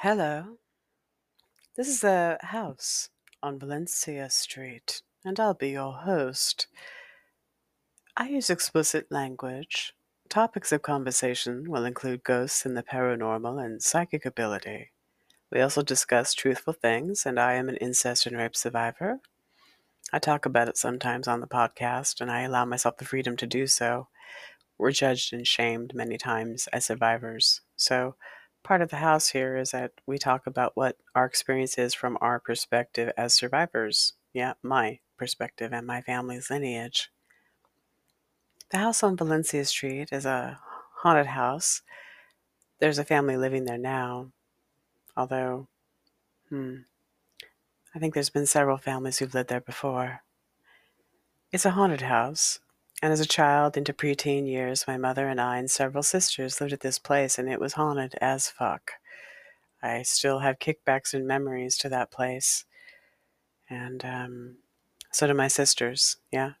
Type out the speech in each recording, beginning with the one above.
Hello. This is a house on Valencia Street, and I'll be your host. I use explicit language. Topics of conversation will include ghosts and the paranormal and psychic ability. We also discuss truthful things, and I am an incest and rape survivor. I talk about it sometimes on the podcast, and I allow myself the freedom to do so. We're judged and shamed many times as survivors. So, part of the house here is that we talk about what our experience is from our perspective as survivors. Yeah, my perspective and my family's lineage. The house on Valencia Street is a haunted house. There's a family living there now, although, hmm, I think there's been several families who've lived there before. It's a haunted house, and as a child into preteen years, my mother and I and several sisters lived at this place, and it was haunted as fuck. I still have kickbacks and memories to that place. And um, so do my sisters, yeah.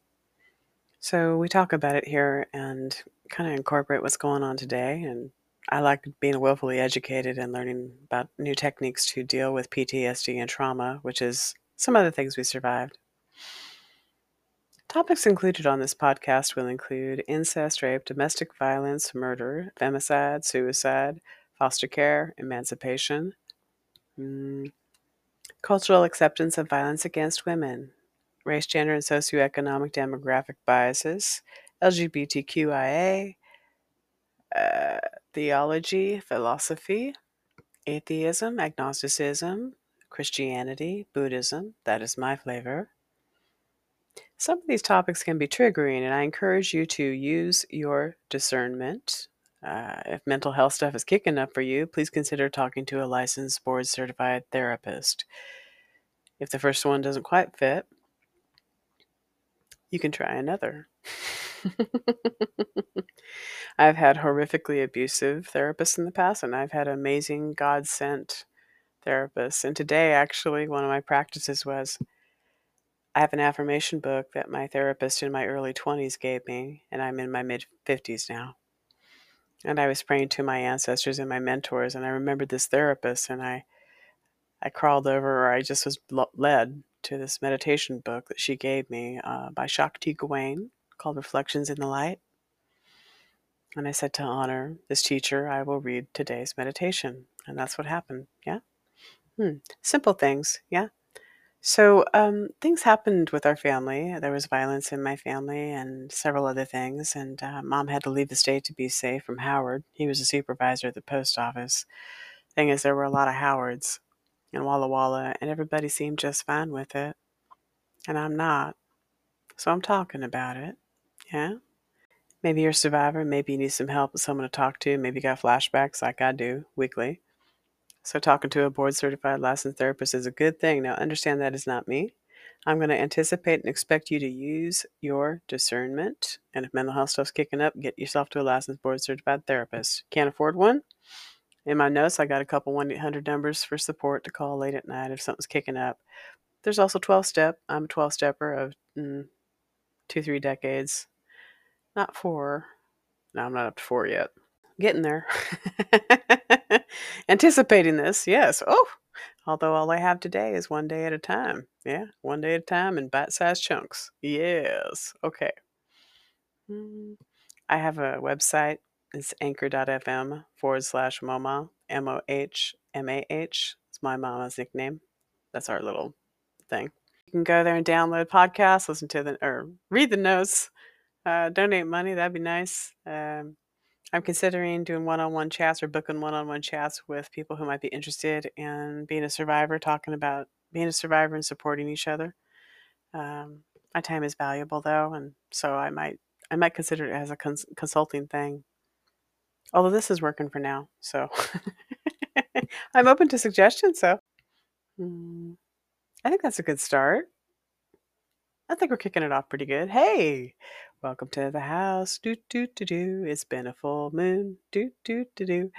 So we talk about it here and kind of incorporate what's going on today. And I like being willfully educated and learning about new techniques to deal with PTSD and trauma, which is some of the things we survived. Topics included on this podcast will include incest, rape, domestic violence, murder, femicide, suicide, foster care, emancipation, mm, cultural acceptance of violence against women, race, gender, and socioeconomic demographic biases, LGBTQIA, uh, theology, philosophy, atheism, agnosticism, Christianity, Buddhism. That is my flavor. Some of these topics can be triggering, and I encourage you to use your discernment. Uh, if mental health stuff is kicking up for you, please consider talking to a licensed board certified therapist. If the first one doesn't quite fit, you can try another. I've had horrifically abusive therapists in the past, and I've had amazing God sent therapists. And today, actually, one of my practices was I have an affirmation book that my therapist in my early 20s gave me, and I'm in my mid 50s now. And I was praying to my ancestors and my mentors, and I remembered this therapist, and I, I crawled over, or I just was led to this meditation book that she gave me uh, by Shakti Gawain called Reflections in the Light. And I said, to honor this teacher, I will read today's meditation. And that's what happened. Yeah. Hmm. Simple things. Yeah. So um, things happened with our family. There was violence in my family and several other things. And uh, mom had to leave the state to be safe from Howard. He was a supervisor at the post office. Thing is, there were a lot of Howards in Walla Walla, and everybody seemed just fine with it. And I'm not. So I'm talking about it. Yeah. Maybe you're a survivor. Maybe you need some help with someone to talk to. Maybe you got flashbacks like I do weekly. So, talking to a board certified licensed therapist is a good thing. Now, understand that is not me. I'm going to anticipate and expect you to use your discernment. And if mental health stuff's kicking up, get yourself to a licensed board certified therapist. Can't afford one? In my notes, I got a couple 1 800 numbers for support to call late at night if something's kicking up. There's also 12 step. I'm a 12 stepper of mm, two, three decades. Not four. No, I'm not up to four yet. Getting there. Anticipating this, yes. Oh, although all I have today is one day at a time. Yeah, one day at a time in bite sized chunks. Yes. Okay. Mm, I have a website. It's anchor.fm forward slash Mohmah, M O H M A H. It's my mama's nickname. That's our little thing. You can go there and download podcasts, listen to the, or read the notes, uh, donate money. That'd be nice. Um, I'm considering doing one on one chats or booking one on one chats with people who might be interested in being a survivor, talking about being a survivor and supporting each other. Um, my time is valuable though, and so I might I might consider it as a cons- consulting thing. Although this is working for now, so I'm open to suggestions. So mm, I think that's a good start. I think we're kicking it off pretty good. Hey, welcome to the house. Do do do do. It's been a full moon. Do do do do.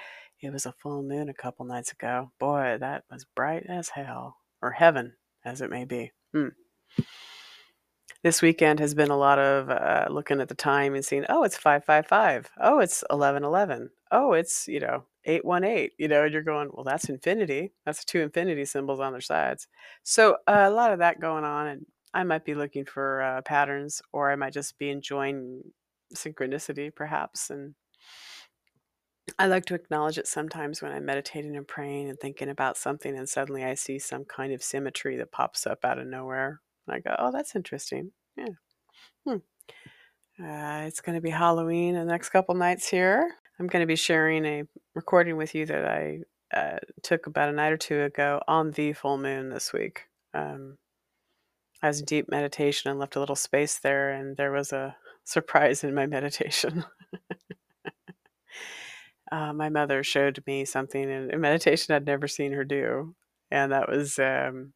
It was a full moon a couple nights ago. Boy, that was bright as hell, or heaven, as it may be. Hmm. This weekend has been a lot of uh, looking at the time and seeing, oh, it's five five five. Oh, it's eleven eleven. Oh, it's you know 818, you know, you're going, well, that's infinity. That's two infinity symbols on their sides. So uh, a lot of that going on. And I might be looking for uh, patterns or I might just be enjoying synchronicity, perhaps. And I like to acknowledge it sometimes when I'm meditating and praying and thinking about something, and suddenly I see some kind of symmetry that pops up out of nowhere. And I go, oh, that's interesting. Yeah. Hmm. Uh, it's going to be Halloween the next couple nights here. I'm going to be sharing a recording with you that I uh, took about a night or two ago on the full moon this week. Um, I was in deep meditation and left a little space there, and there was a surprise in my meditation. uh, my mother showed me something in, meditation I'd never seen her do, and that was um,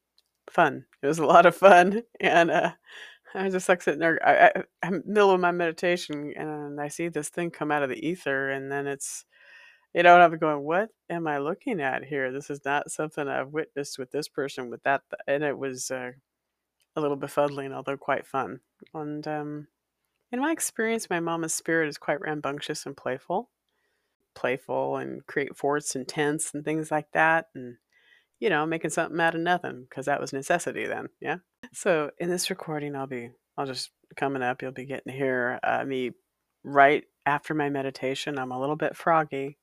fun. It was a lot of fun, and uh, I was just like sitting there. I, I, I'm middle of my meditation, and I see this thing come out of the ether, and then it's, you know, and I'm going, "What am I looking at here? This is not something I've witnessed with this person, with that." And it was uh, a little befuddling, although quite fun. And um, in my experience, my mama's spirit is quite rambunctious and playful, playful, and create forts and tents and things like that, and you know, making something out of nothing because that was necessity then. Yeah. So in this recording, I'll be, I'll just coming up, you'll be getting hear uh, me right after my meditation. I'm a little bit froggy,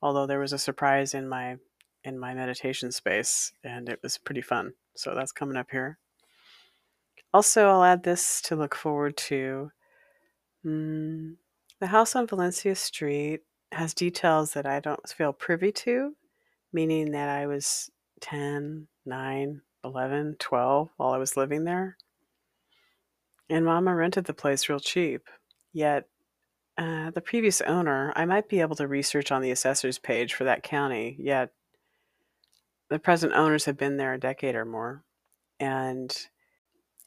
although there was a surprise in my in my meditation space and it was pretty fun. So that's coming up here. Also, I'll add this to look forward to. Mm, the house on Valencia Street has details that I don't feel privy to meaning that I was 10, 9, 11, 12 while I was living there. And mama rented the place real cheap. Yet, uh, the previous owner, I might be able to research on the assessor's page for that county, yet the present owners have been there a decade or more. And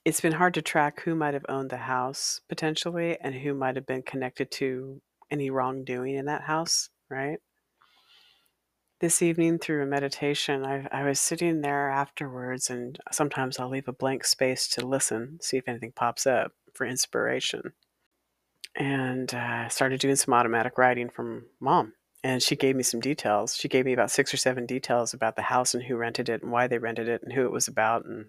it's been hard to track who might have owned the house potentially and who might have been connected to any wrongdoing in that house, right? this evening through a meditation, I, I was sitting there afterwards, and sometimes I'll leave a blank space to listen, see if anything pops up for inspiration. And I uh, started doing some automatic writing from mom. And she gave me some details. She gave me about six or seven details about the house and who rented it and why they rented it and who it was about and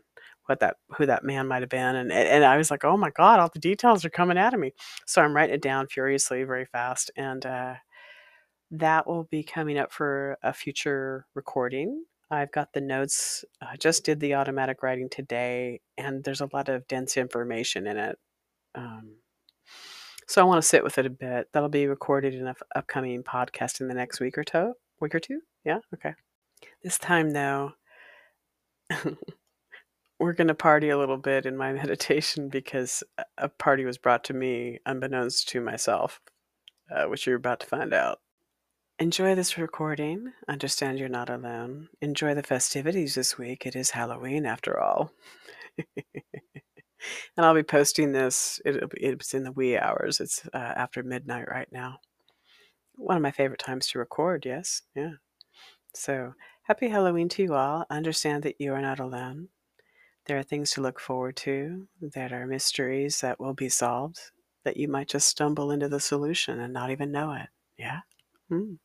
what that who that man might have been. And and I was like, oh my god, all the details are coming out of me. So I'm writing it down furiously, very fast, and uh, that will be coming up for a future recording. I've got the notes. I just did the automatic writing today, and there's a lot of dense information in it. Um, so I want to sit with it a bit. That'll be recorded in an upcoming podcast in the next week or two. Week or two? Yeah. Okay. This time though, we're going to party a little bit in my meditation because a party was brought to me unbeknownst to myself, uh, which you're about to find out. Enjoy this recording. Understand you're not alone. Enjoy the festivities this week. It is Halloween after all. and I'll be posting this. It, it's in the wee hours. It's uh, after midnight right now. One of my favorite times to record, yes. Yeah. So, happy Halloween to you all. Understand that you are not alone. There are things to look forward to, that are mysteries that will be solved, that you might just stumble into the solution and not even know it. Yeah? Mm.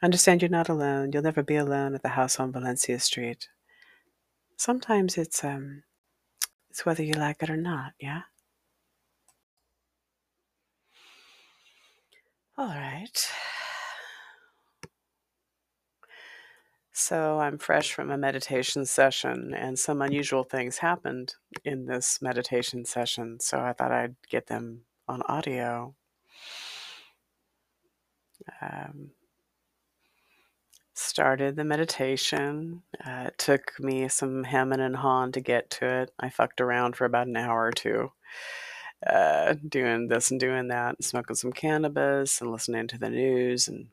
Understand you're not alone. You'll never be alone at the house on Valencia Street. Sometimes it's um it's whether you like it or not, yeah? All right. So I'm fresh from a meditation session, and some unusual things happened in this meditation session. So I thought I'd get them on audio. Um, started the meditation. Uh, it took me some hemming and hawing to get to it. I fucked around for about an hour or two, uh, doing this and doing that, and smoking some cannabis and listening to the news and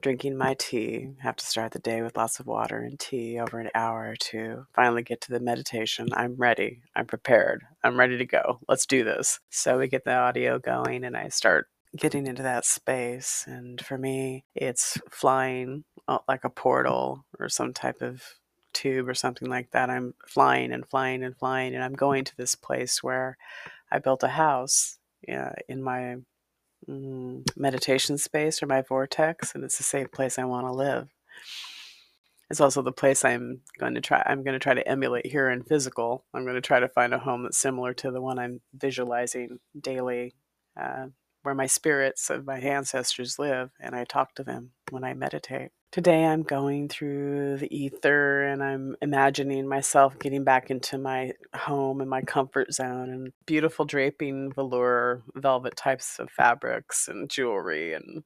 drinking my tea. Have to start the day with lots of water and tea over an hour or two. Finally get to the meditation. I'm ready. I'm prepared. I'm ready to go. Let's do this. So we get the audio going and I start getting into that space. And for me, it's flying uh, like a portal or some type of tube or something like that. I'm flying and flying and flying, and I'm going to this place where I built a house uh, in my mm, meditation space or my vortex, and it's the safe place I want to live. It's also the place I'm going to try. I'm going to try to emulate here in physical. I'm going to try to find a home that's similar to the one I'm visualizing daily, uh, where my spirits of my ancestors live, and I talk to them when I meditate. Today I'm going through the ether and I'm imagining myself getting back into my home and my comfort zone and beautiful draping velour, velvet types of fabrics and jewelry and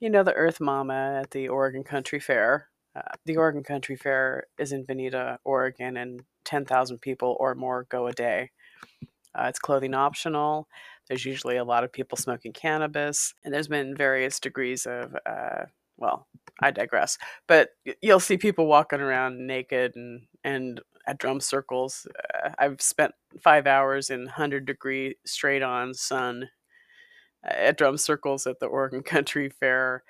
you know the Earth Mama at the Oregon Country Fair. Uh, the Oregon Country Fair is in Veneta, Oregon, and 10,000 people or more go a day. Uh, it's clothing optional. There's usually a lot of people smoking cannabis, and there's been various degrees of uh, well, I digress. But you'll see people walking around naked and and at drum circles. Uh, I've spent five hours in hundred degree straight on sun uh, at drum circles at the Oregon Country Fair,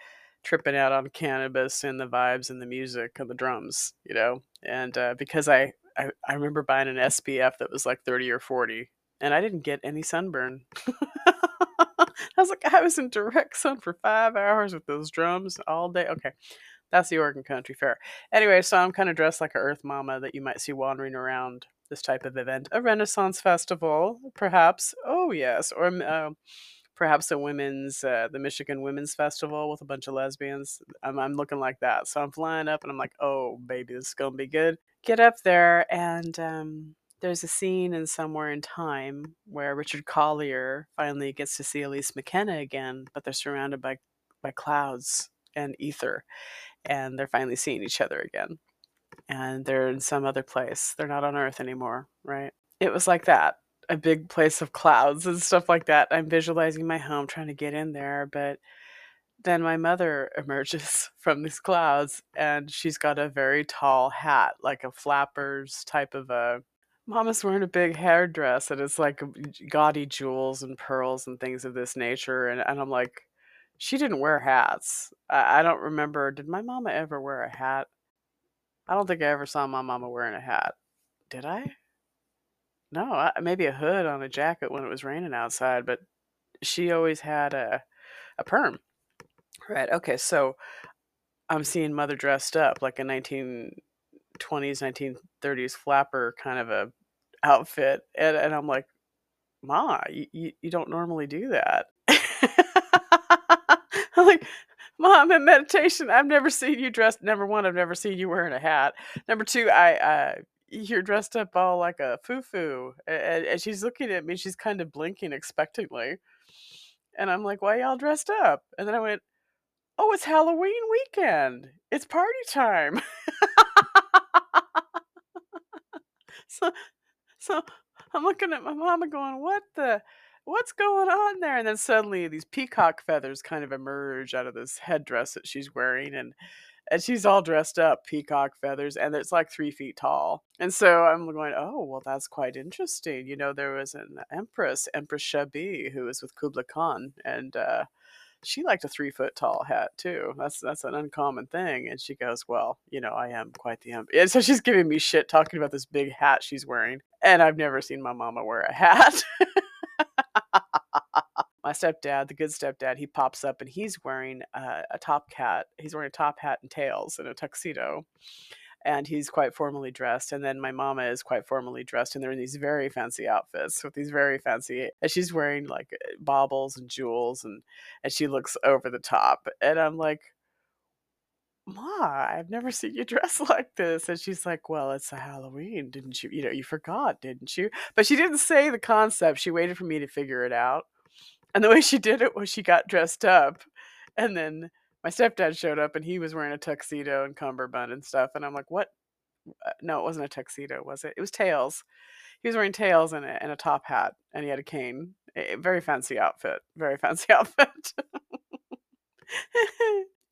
tripping out on cannabis and the vibes and the music and the drums, you know. And uh, because I, I I remember buying an SPF that was like thirty or forty, and I didn't get any sunburn. I was like, I was in direct sun for five hours with those drums all day. Okay, that's the Oregon Country Fair. Anyway, so I'm kind of dressed like a Earth Mama that you might see wandering around this type of event. A Renaissance festival, perhaps. Oh, yes. Or uh, perhaps a women's, uh, the Michigan Women's Festival with a bunch of lesbians. I'm, I'm looking like that. So I'm flying up and I'm like, oh, baby, this is going to be good. Get up there and um, there's a scene in Somewhere in Time where Richard Collier finally gets to see Elise McKenna again, but they're surrounded by by clouds and ether, and they're finally seeing each other again. And they're in some other place. They're not on Earth anymore, right? It was like that. A big place of clouds and stuff like that. I'm visualizing my home trying to get in there, but then my mother emerges from these clouds and she's got a very tall hat, like a flapper's type of a Mama's wearing a big hair dress and it's like gaudy jewels and pearls and things of this nature. And, and I'm like, she didn't wear hats. I, I don't remember. Did my mama ever wear a hat? I don't think I ever saw my mama wearing a hat. Did I? No, I, maybe a hood on a jacket when it was raining outside, but she always had a, a perm. Right. Okay. So I'm seeing mother dressed up like a 19 20s 1930s flapper kind of a outfit and, and i'm like ma you, you, you don't normally do that. I'm like mom in meditation. I've never seen you dressed number one i've never seen you wearing a hat. Number two i uh, you're dressed up all like a foo-foo and, and she's looking at me she's kind of blinking expectantly and i'm like why y'all dressed up? And then i went oh it's halloween weekend. It's party time so so I'm looking at my mama going, "What the what's going on there?" And then suddenly these peacock feathers kind of emerge out of this headdress that she's wearing and and she's all dressed up, peacock feathers, and it's like three feet tall. And so I'm going, oh, well, that's quite interesting. You know, there was an empress, Empress Chabi, who was with Kublai Khan, and uh, she liked a three foot tall hat too. That's that's an uncommon thing. And she goes, Well, you know, I am quite the um and so she's giving me shit talking about this big hat she's wearing. And I've never seen my mama wear a hat. my stepdad, the good stepdad, he pops up and he's wearing a, a top hat. He's wearing a top hat and tails and a tuxedo and he's quite formally dressed. And then my mama is quite formally dressed, and they're in these very fancy outfits with these very fancy. And she's wearing like eh, baubles and jewels, and and she looks over the top. And I'm like, Ma, I've never seen you dress like this. And she's like, Well, it's a Halloween, didn't you? You know, you forgot, didn't you? But she didn't say the concept. She waited for me to figure it out. And the way she did it was she got dressed up and then my stepdad showed up and he was wearing a tuxedo and cummerbund and stuff and i'm like what? Uh, no it wasn't a tuxedo was it? It was tails. He was wearing tails and a, and a top hat and he had a cane a very fancy outfit very fancy outfit.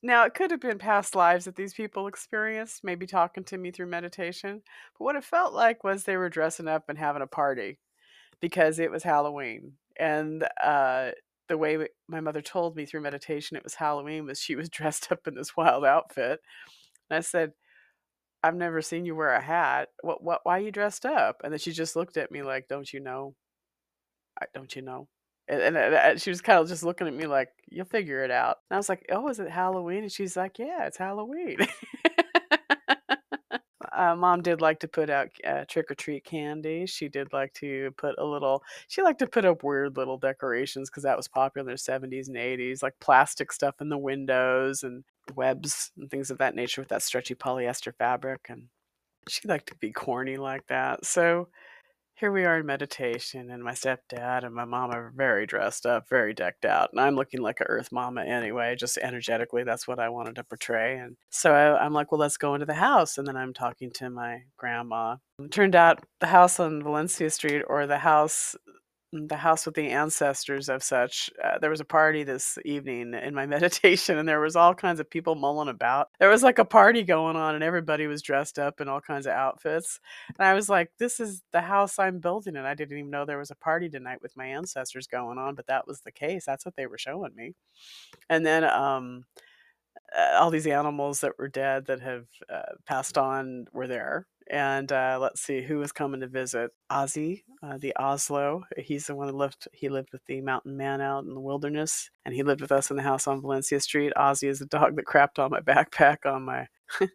Now it could have been past lives that these people experienced maybe talking to me through meditation but what it felt like was they were dressing up and having a party because it was halloween and uh, the way my mother told me through meditation it was Halloween was she was dressed up in this wild outfit. And I said, I've never seen you wear a hat. What what why are you dressed up? And then she just looked at me like, Don't you know? I, don't you know? And, and, and she was kind of just looking at me like, "You'll figure it out." And I was like, "Oh, is it Halloween?" And she's like, "Yeah, it's Halloween." uh, mom did like to put out uh, trick or treat candy. She did like to put a little. She liked to put up weird little decorations because that was popular in the seventies and eighties, like plastic stuff in the windows and webs and things of that nature with that stretchy polyester fabric. And she liked to be corny like that. So here we are in meditation, and my stepdad and my mom are very dressed up, very decked out, and I'm looking like a Earth Mama anyway. Just energetically, that's what I wanted to portray. And so I, am like, well, let's go into the house, and then I'm talking to my grandma. It turned out the house on Valencia Street, or the house the house with the ancestors of such. Uh, there was a party this evening in my meditation, and there was all kinds of people mulling about. There was like a party going on, and everybody was dressed up in all kinds of outfits. And I was like, "This is the house I'm building," and I didn't even know there was a party tonight with my ancestors going on, but that was the case. That's what they were showing me. And then um, uh, all these animals that were dead that have uh, passed on were there and uh, let's see who was coming to visit. Ozzy, uh, the Oslo. He's the one that lived. He lived with the mountain man out in the wilderness, and he lived with us in the house on Valencia Street. Ozzy is a dog that crapped on my backpack on my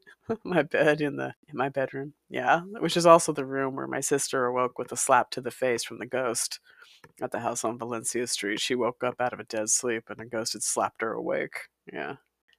my bed in the in my bedroom. Yeah, which is also the room where my sister awoke with a slap to the face from the ghost at the house on Valencia Street. She woke up out of a dead sleep, and a ghost had slapped her awake. Yeah.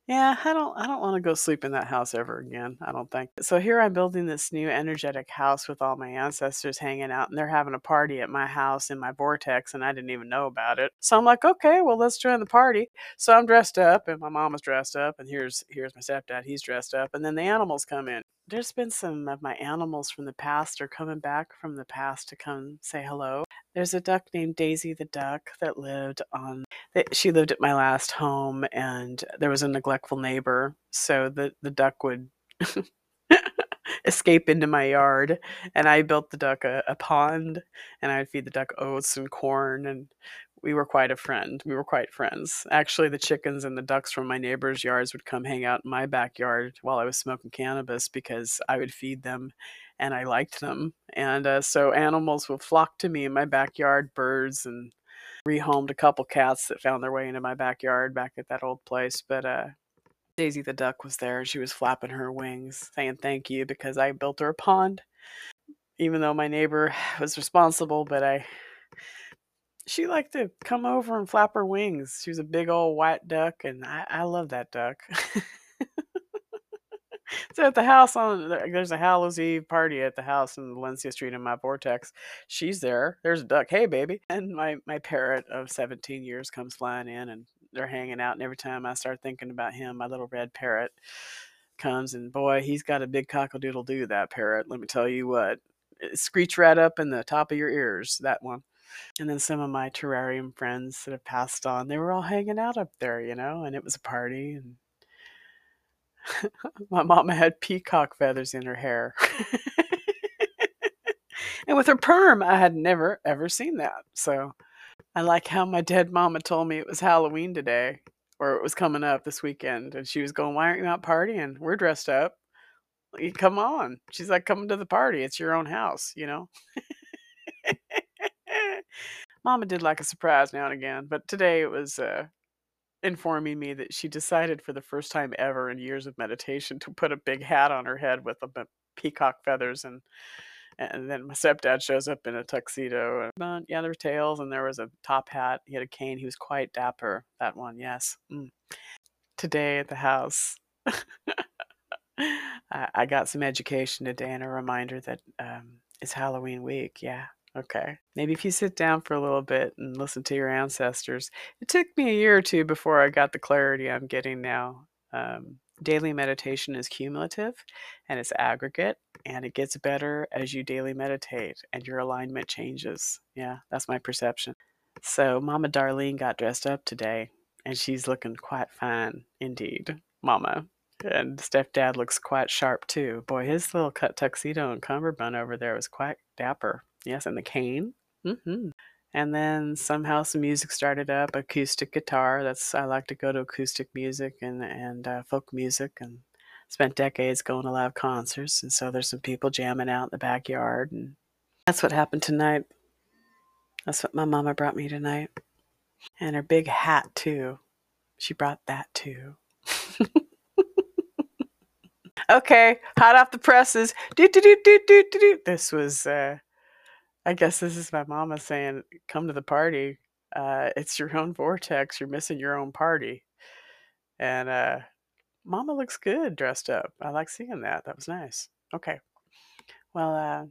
Yeah, I don't I don't want to go sleep in that house ever again. I don't think. So here I'm building this new energetic house with all my ancestors hanging out and they're having a party at my house in my vortex and I didn't even know about it. So I'm like, "Okay, well, let's join the party." So I'm dressed up and my mom is dressed up and here's here's my stepdad, he's dressed up and then the animals come in. There's been some of my animals from the past are coming back from the past to come say hello. There's a duck named Daisy the duck that lived on she lived at my last home and there was a neglectful neighbor so the the duck would escape into my yard and i built the duck a, a, pond and i'd feed the duck oats and corn and we were quite a friend we were quite friends actually the chickens and the ducks from my neighbors yards would come hang out in my backyard while i was smoking cannabis because i would feed them and i liked them and uh, so animals would flock to me in my backyard birds and rehomed a couple cats that found their way into my backyard back at that old place. But uh, Daisy the duck was there. and She was flapping her wings, saying thank you because I built her a pond. Even though my neighbor was responsible, but I she liked to come over and flap her wings. She was a big old white duck, and I, I love that duck. so at the house on there's a Hallows Eve party at the house in Valencia Street in my vortex. She's there. There's a duck. Hey baby. And my my parrot of 17 years comes flying in and they're hanging out and every time I start thinking about him, my little red parrot comes and boy, he's got a big cockadoodle do that parrot. Let me tell you what. It screech right up in the top of your ears, that one. And then some of my terrarium friends that have passed on, they were all hanging out up there, you know, and it was a party and my mama had peacock feathers in her hair. and with her perm, I had never ever seen that. So I like how my dead mama told me it was Halloween today, or it was coming up this weekend, and she was going, "Why aren't you out partying? We're dressed up. Come on." She's like, "Come to the party. It's your own house, you know." Mama did like a surprise now and again, but today it was uh, informing me that she decided for the first time ever in years of meditation to put a big hat on her head with a peacock feathers and and then my stepdad shows up in a tuxedo and yeah there were tails and there was a top hat he had a cane he was quite dapper that one yes mm. today at the house I, I, got some education today and a reminder that um, it's halloween week yeah Okay. Maybe if you sit down for a little bit and listen to your ancestors. It took me a year or two before I got the clarity I'm getting now. Um, daily meditation is cumulative and it's aggregate, and it gets better as you daily meditate and your alignment changes. Yeah, that's my perception. So, Mama Darlene got dressed up today, and she's looking quite fine indeed. Mama. And stepdad looks quite sharp too. Boy, his little cut tuxedo and cummerbund over there was quite dapper. Yes, and the cane. Mm-hmm. And then somehow some music started up, acoustic guitar. That's I like to go to acoustic music and and uh, folk music, and spent decades going to live concerts. And so there's some people jamming out in the backyard, and that's what happened tonight. That's what my mama brought me tonight. And her big hat, too. She brought that, too. okay, hot off the presses. Do, do, do, do, do, do. This was, uh, I guess this is my mama saying, come to the party. Uh, it's your own vortex. You're missing your own party. And uh, mama looks good dressed up. I like seeing that. That was nice. Okay. Well, uh,